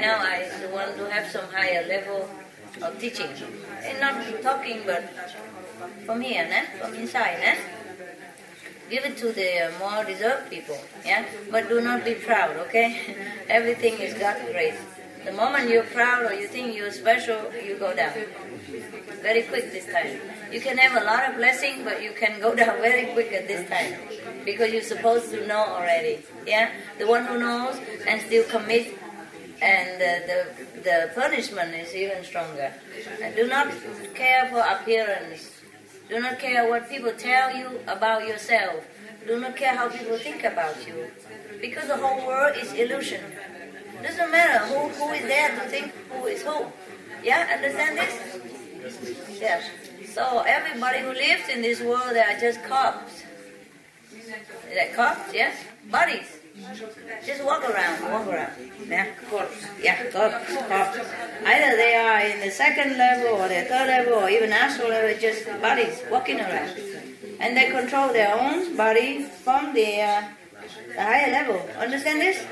Now, I want to have some higher level of teaching. And not talking, but from here, né? from inside. Né? Give it to the more deserved people, yeah? But do not be proud, okay? Everything is God's grace. The moment you're proud or you think you're special, you go down. Very quick this time. You can have a lot of blessing, but you can go down very quick at this time. Because you're supposed to know already. Yeah? The one who knows and still commit and the, the, the punishment is even stronger. Do not care for appearance. Do not care what people tell you about yourself. Do not care how people think about you. Because the whole world is illusion. Doesn't matter who, who is there to think who is who. Yeah, understand this? Yes. So everybody who lives in this world, they are just corpses. Is that corpse? Yes? Bodies. Just walk around, walk around. Yeah, corpse. Yeah, corpse, corpse. Either they are in the second level or the third level or even astral level, just bodies walking around. And they control their own body from the, uh, the higher level. Understand this?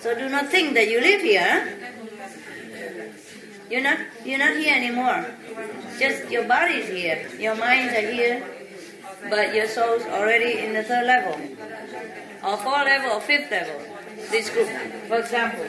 So do not think that you live here. You're not, you're not here anymore. Just your body is here. Your minds are here. But your soul's already in the third level. Or fourth level or fifth level. This group. For example,